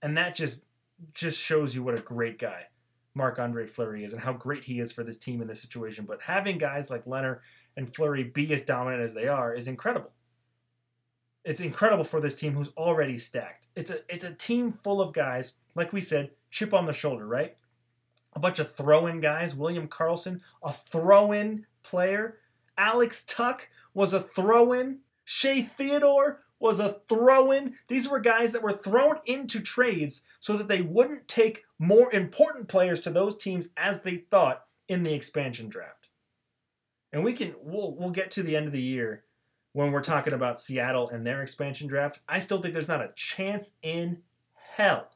And that just just shows you what a great guy Marc Andre Fleury is and how great he is for this team in this situation. But having guys like Lehner and Fleury be as dominant as they are is incredible. It's incredible for this team who's already stacked. It's a it's a team full of guys, like we said, chip on the shoulder, right? A bunch of throw-in guys. William Karlsson, a throw-in player Alex Tuch was a throw in. Shea Theodore was a throw in. These were guys that were thrown into trades so that they wouldn't take more important players to those teams as they thought in the expansion draft. And we can we'll we'll get to the end of the year when we're talking about Seattle and their expansion draft. I still think there's not a chance in hell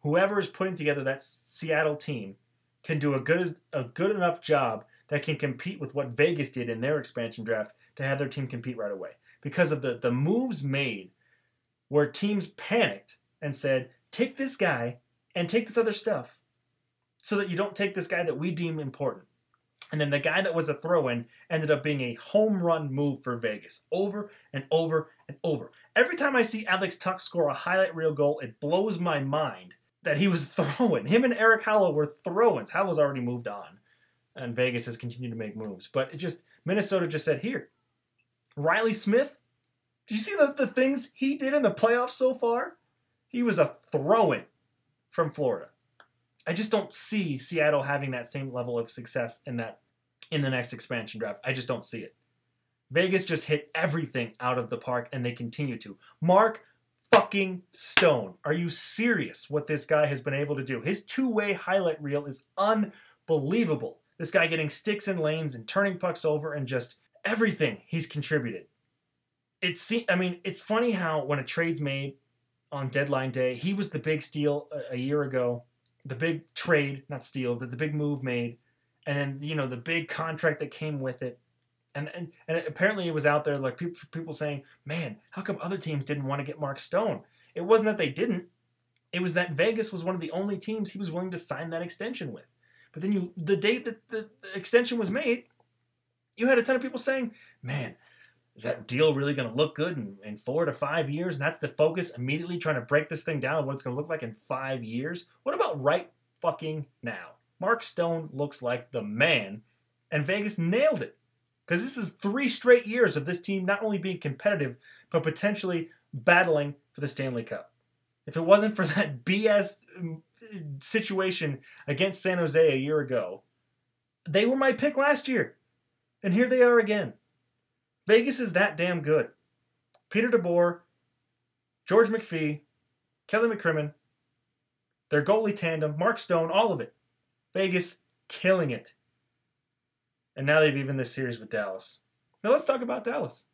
whoever is putting together that Seattle team can do a good a good enough job that can compete with what Vegas did in their expansion draft to have their team compete right away because of the the moves made where teams panicked and said, "Take this guy and take this other stuff." So that you don't take this guy that we deem important. And then the guy that was a throw in ended up being a home run move for Vegas over and over and over. Every time I see Alex Tuch score a highlight reel goal, it blows my mind that he was [LAUGHS] throwing. Him and Erik Haula were throwing. Haula's already moved on, and Vegas has continued to make moves. But it just Minnesota just said, "Here, Reilly Smith. do you see the, the things he did in the playoffs so far? He was a throw-in from Florida. I just don't see Seattle having that same level of success in that in the next expansion draft. I just don't see it. Vegas just hit everything out of the park, and they continue to. Mark fucking Stone. Are you serious what this guy has been able to do? His two way highlight reel is unbelievable. This guy getting sticks in lanes and turning pucks over and just everything he's contributed. It's, I mean, it's funny how when a trade's made on deadline day, he was the big steal a, year ago, the big trade, not steal, but the big move made, and then you know the big contract that came with it and, and and apparently it was out there like people people saying, "Man, how come other teams didn't want to get Mark Stone?" It wasn't that they didn't. It was that Vegas was one of the only teams he was willing to sign that extension with. But then you the date that the extension was made, you had a ton of people saying, "Man, is that deal really going to look good in, in four to five years?" And that's the focus immediately trying to break this thing down what it's going to look like in five years. What about right fucking now? Mark Stone looks like the man, and Vegas nailed it. Because this is three straight years of this team not only being competitive, but potentially battling for the Stanley Cup. If it wasn't for [LAUGHS] that BS um, situation against San Jose a year ago, they were my pick last year. And here they are again. Vegas is that damn good. Peter DeBoer, George McPhee, Kelly McCrimmon, their goalie tandem, Mark Stone, all of it. Vegas killing it. And now they've even this series with Dallas. Now let's talk about Dallas.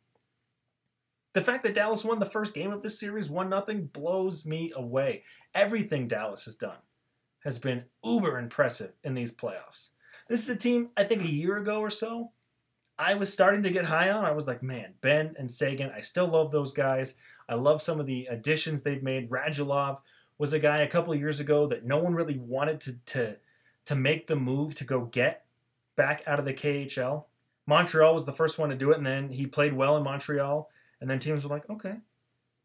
The fact that Dallas won the first game of this series, 1 0, blows me away. Everything Dallas has done has been uber impressive in these playoffs. This is a team, I think a year ago or so, I was starting to get high on. I was like, man, Benn and Seguin, I still love those guys. I love some of the additions they've made. Radulov was a guy a couple years ago that no one really wanted to, to, to make the move to go get back out of the KHL. Montreal was the first one to do it, and then he played well in Montreal, and then teams were like, okay.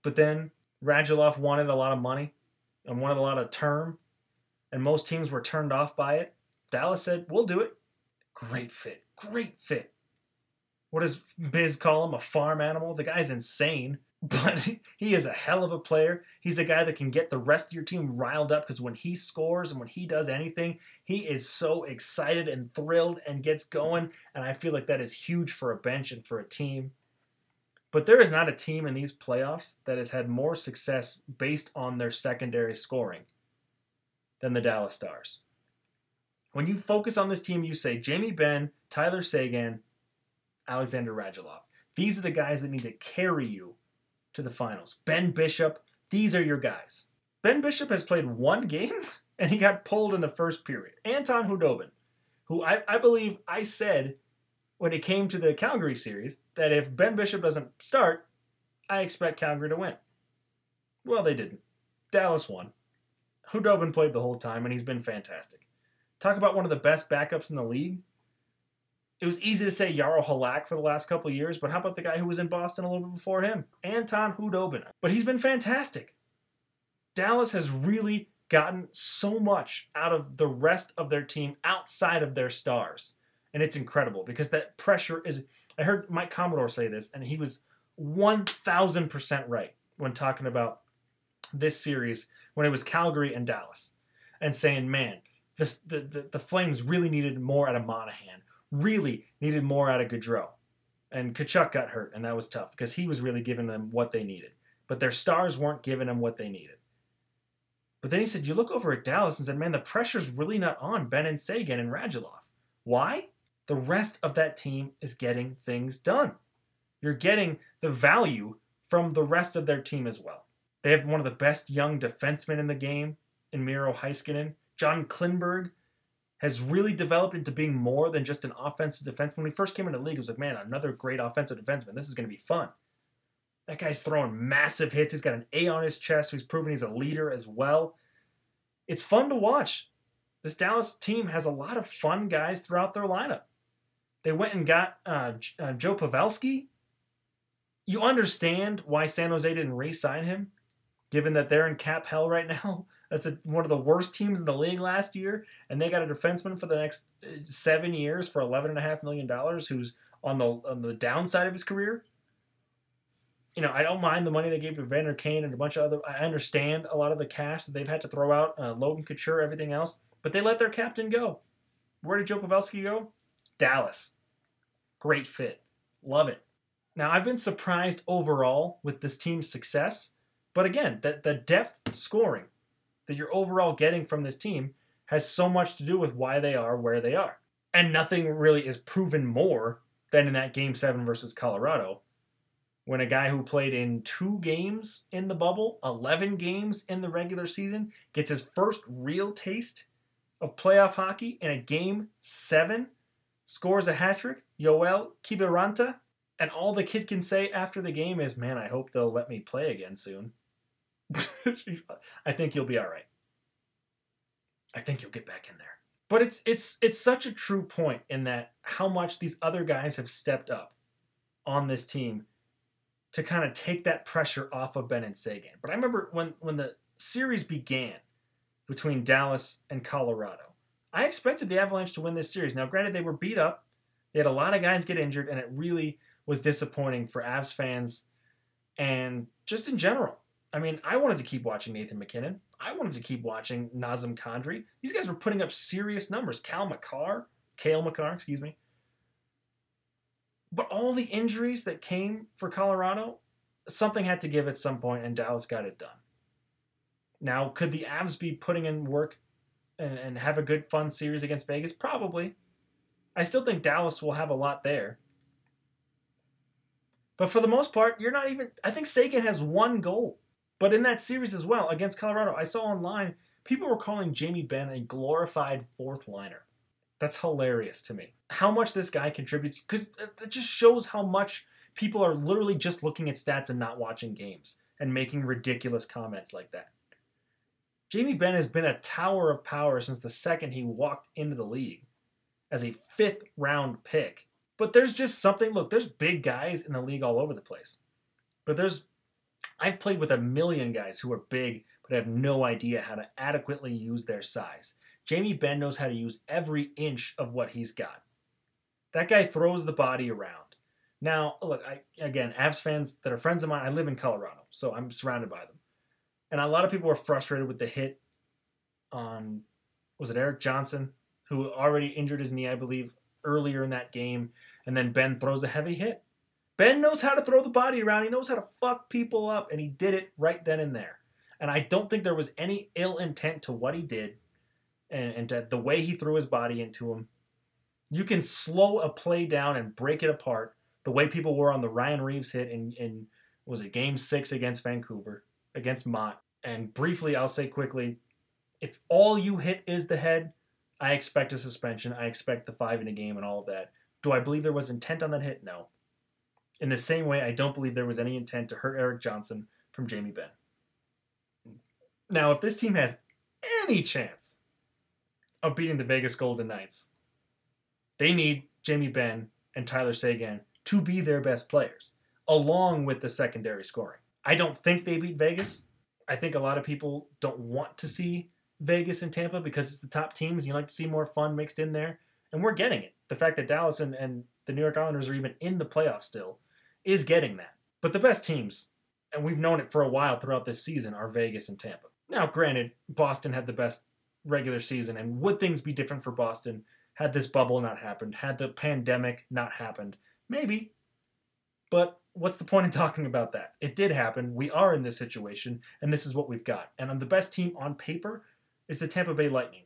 But then Radulov wanted a lot of money and wanted a lot of term, and most teams were turned off by it. Dallas said, we'll do it. Great fit. Great fit. What does Biz call him? A farm animal? The guy's insane [LAUGHS] but he is a hell of a player. He's a guy that can get the rest of your team riled up because when he scores and when he does anything, he is so excited and thrilled and gets going. And I feel like that is huge for a bench and for a team. But there is not a team in these playoffs that has had more success based on their secondary scoring than the Dallas Stars. When you focus on this team, you say Jamie Benn, Tyler Seguin, Alexander Radulov. These are the guys that need to carry you to the finals. Ben Bishop, these are your guys. Ben Bishop has played one game [LAUGHS] and he got pulled in the first period. Anton Khudobin, who I, I believe I said when it came to the Calgary series that if Ben Bishop doesn't start, I expect Calgary to win. Well, they didn't. Dallas won. Khudobin played the whole time and he's been fantastic. Talk about one of the best backups in the league it was easy to say Jaro Halak for the last couple years, but how about the guy who was in Boston a little bit before him? Anton Khudobin? But he's been fantastic. Dallas has really gotten so much out of the rest of their team outside of their stars. And it's incredible because that pressure is. I heard Mike Commodore say this, and he was 1000% right when talking about this series when it was Calgary and Dallas and saying, man, this, the, the, the Flames really needed more out of Monahan really needed more out of Gaudreau. And Tkachuk got hurt, and that was tough because he was really giving them what they needed. but their stars weren't giving them what they needed. But then he said, You look over at Dallas and said, Man, the pressure's really not on Benn and Seguin and Radulov. Why? The rest of that team is getting things done. You're getting the value from the rest of their team as well. They have one of the best young defensemen in the game in Miro Heiskanen. John Klingberg has really developed into being more than just an offensive defenseman. When he first came into the league, it was like, man, another great offensive defenseman. This is going to be fun. That guy's throwing massive hits. He's got an A on his chest. So He's proven he's a leader as well. It's fun to watch. This Dallas team has a lot of fun guys throughout their lineup. They went and got uh, uh, Joe Pavelski. You understand why San Jose didn't re-sign him, given that they're in cap hell right [LAUGHS] now. That's a, one of the worst teams in the league last year, and they got a defenseman for the next uh, seven years for eleven and a half million dollars, who's on the on the downside of his career you know, I don't mind the money they gave to Vander Kane and a bunch of other. I understand a lot of the cash that they've had to throw out, uh, Logan Couture, everything else, but they let their captain go. Where did Joe Pavelski go? Dallas. Great fit. Love it. Now, I've been surprised overall with this team's success, but again, the, the depth scoring that you're overall getting from this team has so much to do with why they are where they are. And nothing really is proven more than in that game seven versus Colorado when a guy who played in two games in the bubble, 11 games in the regular season, gets his first real taste of playoff hockey in a game seven, scores a hat trick, Yoel Kiviranta, and all the kid can say after the game is, Man, I hope they'll let me play again soon. [LAUGHS] I think you'll be all right. I think you'll get back in there. But it's it's it's such a true point in that how much these other guys have stepped up on this team to kind of take that pressure off of Benn and Seguin. But I remember when when the series began between Dallas and Colorado, I expected the Avalanche to win this series. Now, granted, they were beat up. They had a lot of guys get injured, and it really was disappointing for Avs fans and just in general. I mean, I wanted to keep watching Nathan MacKinnon. I wanted to keep watching Nazem Kadri. These guys were putting up serious numbers. Cale Makar, Cale Makar, excuse me, but all the injuries that came for Colorado, something had to give at some point, and Dallas got it done. Now, could the Avs be putting in work and, and have a good, fun series against Vegas? Probably. I still think Dallas will have a lot there. But for the most part, you're not even. I think Seguin has one goal. But in that series as well, against Colorado, I saw online people were calling Jamie Benn a glorified fourth liner. That's hilarious to me. How much this guy contributes, because it just shows how much people are literally just looking at stats and not watching games and making ridiculous comments like that. Jamie Benn has been a tower of power since the second he walked into the league as a fifth round pick. But there's just something, look, there's big guys in the league all over the place. But there's, I've played with a million guys who are big but have no idea how to adequately use their size. Jamie Benn knows how to use every inch of what he's got. That guy throws the body around. Now, look, I, again, Avs fans that are friends of mine, I live in Colorado, so I'm surrounded by them. And a lot of people were frustrated with the hit on, was it Erik Johnson, who already injured his knee, I believe, earlier in that game. And then Benn throws a heavy hit. Benn knows how to throw the body around. He knows how to fuck people up, and he did it right then and there. And I don't think there was any ill intent to what he did and, and the way he threw his body into him. You can slow a play down and break it apart the way people were on the Ryan Reaves hit in, in was it game six against Vancouver, against Motte. And briefly, I'll say quickly, if all you hit is the head, I expect a suspension. I expect the five in a game and all of that. Do I believe there was intent on that hit? No. In the same way, I don't believe there was any intent to hurt Erik Johnson from Jamie Benn. Now, if this team has any chance of beating the Vegas Golden Knights. They need Jamie Benn and Tyler Seguin to be their best players, along with the secondary scoring. I don't think they beat Vegas. I think a lot of people don't want to see Vegas and Tampa because it's the top teams. And you like to see more fun mixed in there. And we're getting it. The fact that Dallas and, and the New York Islanders are even in the playoffs still is getting that. But the best teams, and we've known it for a while throughout this season, are Vegas and Tampa. Now, granted, Boston had the best regular season? And would things be different for Boston had this bubble not happened? Had the pandemic not happened? Maybe. But what's the point in [LAUGHS] talking about that? It did happen. We are in this situation, and this is what we've got. And the best team on paper is the Tampa Bay Lightning.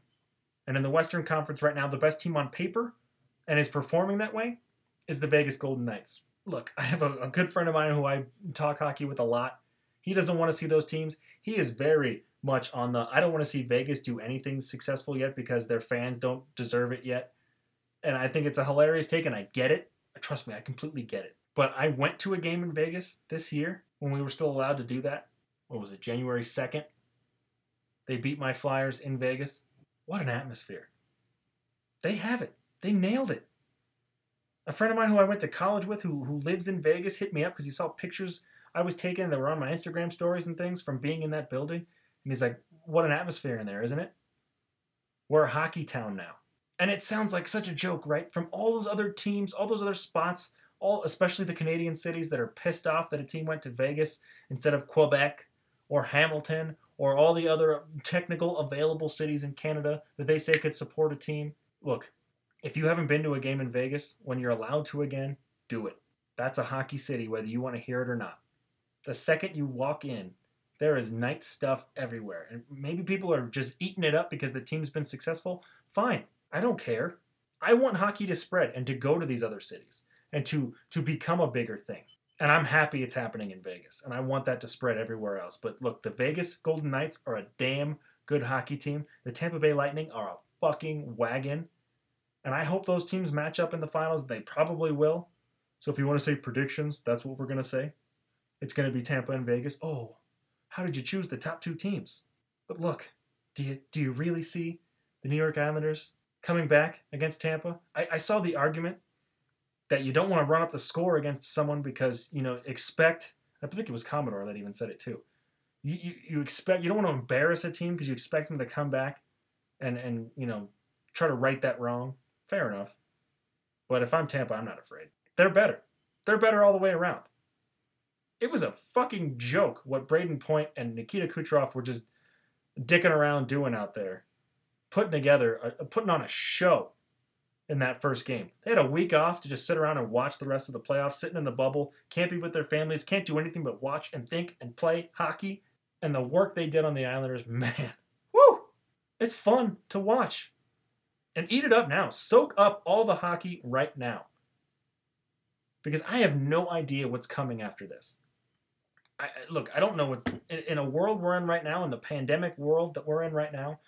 And in the Western Conference right now, the best team on paper and is performing that way is the Vegas Golden Knights. Look, I have a, a good friend of mine who I talk hockey with a lot. He doesn't want to see those teams. He is very much on the I don't want to see Vegas do anything successful yet because their fans don't deserve it yet. And I think it's a hilarious take, and I get it. Trust me, I completely get it. But I went to a game in Vegas this year when we were still allowed to do that. What was it, January 2nd? They beat my Flyers in Vegas. What an atmosphere. They have it. They nailed it. A friend of mine who I went to college with who, who lives in Vegas hit me up because he saw pictures I was taking that were on my Instagram stories and things from being in that building. And he's like, what an atmosphere in there, isn't it? We're a hockey town now. And it sounds like such a joke, right? From all those other teams, all those other spots, all especially the Canadian cities that are pissed off that a team went to Vegas instead of Quebec or Hamilton or all the other technical available cities in Canada that they say could support a team. Look, if you haven't been to a game in Vegas, when you're allowed to again, do it. That's a hockey city, whether you want to hear it or not. The second you walk in, there is Knight stuff everywhere. And maybe people are just eating it up because the team's been successful. Fine. I don't care. I want hockey to spread and to go to these other cities and to to become a bigger thing. And I'm happy it's happening in Vegas. And I want that to spread everywhere else. But look, the Vegas Golden Knights are a damn good hockey team. The Tampa Bay Lightning are a fucking wagon. And I hope those teams match up in the finals. They probably will. So if you want to say predictions, that's what we're going to say. It's going to be Tampa and Vegas. Oh, how did you choose the top two teams? But look, do you, do you really see the New York Islanders coming back against Tampa? I, I saw the argument that you don't want to run up the score against someone because you know expect. I think it was Commodore that even said it too. You, you, you expect you don't want to embarrass a team because you expect them to come back and and you know try to right that wrong. Fair enough. But if I'm Tampa, I'm not afraid. They're better. They're better all the way around. It was a fucking joke what Brayden Point and Nikita Kucherov were just dicking around doing out there, putting together, a, putting on a show in that first game. They had a week off to just sit around and watch the rest of the playoffs, sitting in the bubble, can't be with their families, can't do anything but watch and think and play hockey. And the work they did on the Islanders, [LAUGHS] man, woo! It's fun to watch. And eat it up now. Soak up all the hockey right now. Because I have no idea what's coming after this. I, look, I don't know what's in, in a world we're in right now, in the pandemic world that we're in right now.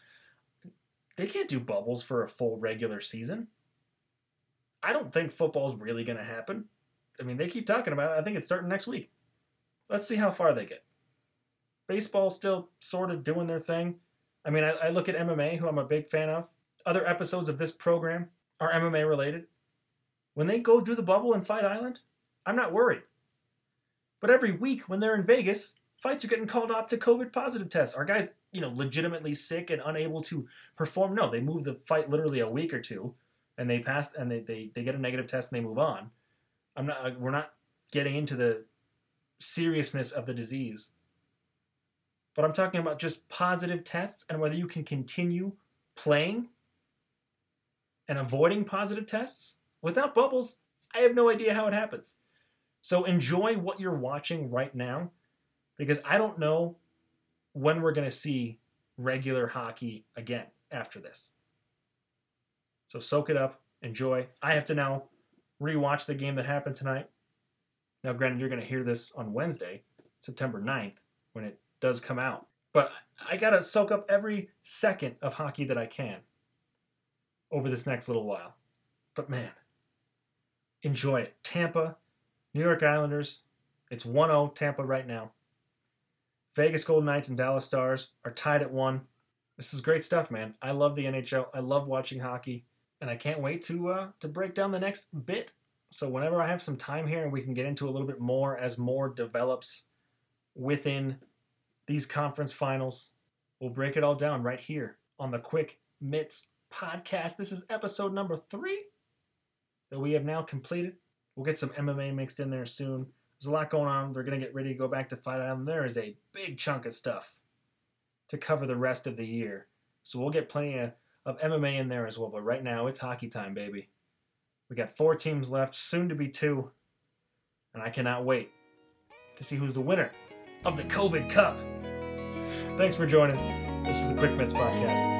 They can't do bubbles for a full regular season. I don't think football's really going to happen. I mean, they keep talking about it. I think it's starting next week. Let's see how far they get. Baseball's still sort of doing their thing. I mean, I, I look at MMA, who I'm a big fan of. Other episodes of this program are MMA related. When they go do the bubble in Fight Island, I'm not worried. But every week when they're in Vegas, fights are getting called off to COVID positive tests. Are guys, you know, legitimately sick and unable to perform? No, they move the fight literally a week or two and they pass and they, they, they get a negative test and they move on. I'm not uh, we're not getting into the seriousness of the disease. But I'm talking about just positive tests and whether you can continue playing and avoiding positive tests without bubbles. I have no idea how it happens. So enjoy what you're watching right now because I don't know when we're going to see regular hockey again after this. So soak it up, enjoy. I have to now rewatch the game that happened tonight. Now, granted, you're going to hear this on Wednesday, September 9th, when it does come out. But I got to soak up every second of hockey that I can over this next little while. But man, enjoy it. Tampa, New York Islanders, it's 1 0 Tampa right now. Vegas Golden Knights and Dallas Stars are tied at one. This is great stuff, man. I love the NHL. I love watching hockey and I can't wait to uh, to break down the next bit. So whenever I have some time here and we can get into a little bit more as more develops within these conference finals, we'll break it all down right here on the Quick Mitts podcast. This is episode number three that we have now completed. We'll get some MMA mixed in there soon. There's a lot going on. They're going to get ready to go back to Fight Island. There is a big chunk of stuff to cover the rest of the year. So we'll get plenty of of MMA in there as well. But right now, it's hockey time, baby. We got four teams left, soon to be two. and I cannot wait to see who's the winner of the COVID Cup. Thanks for joining. This was the Quick Mitts Podcast.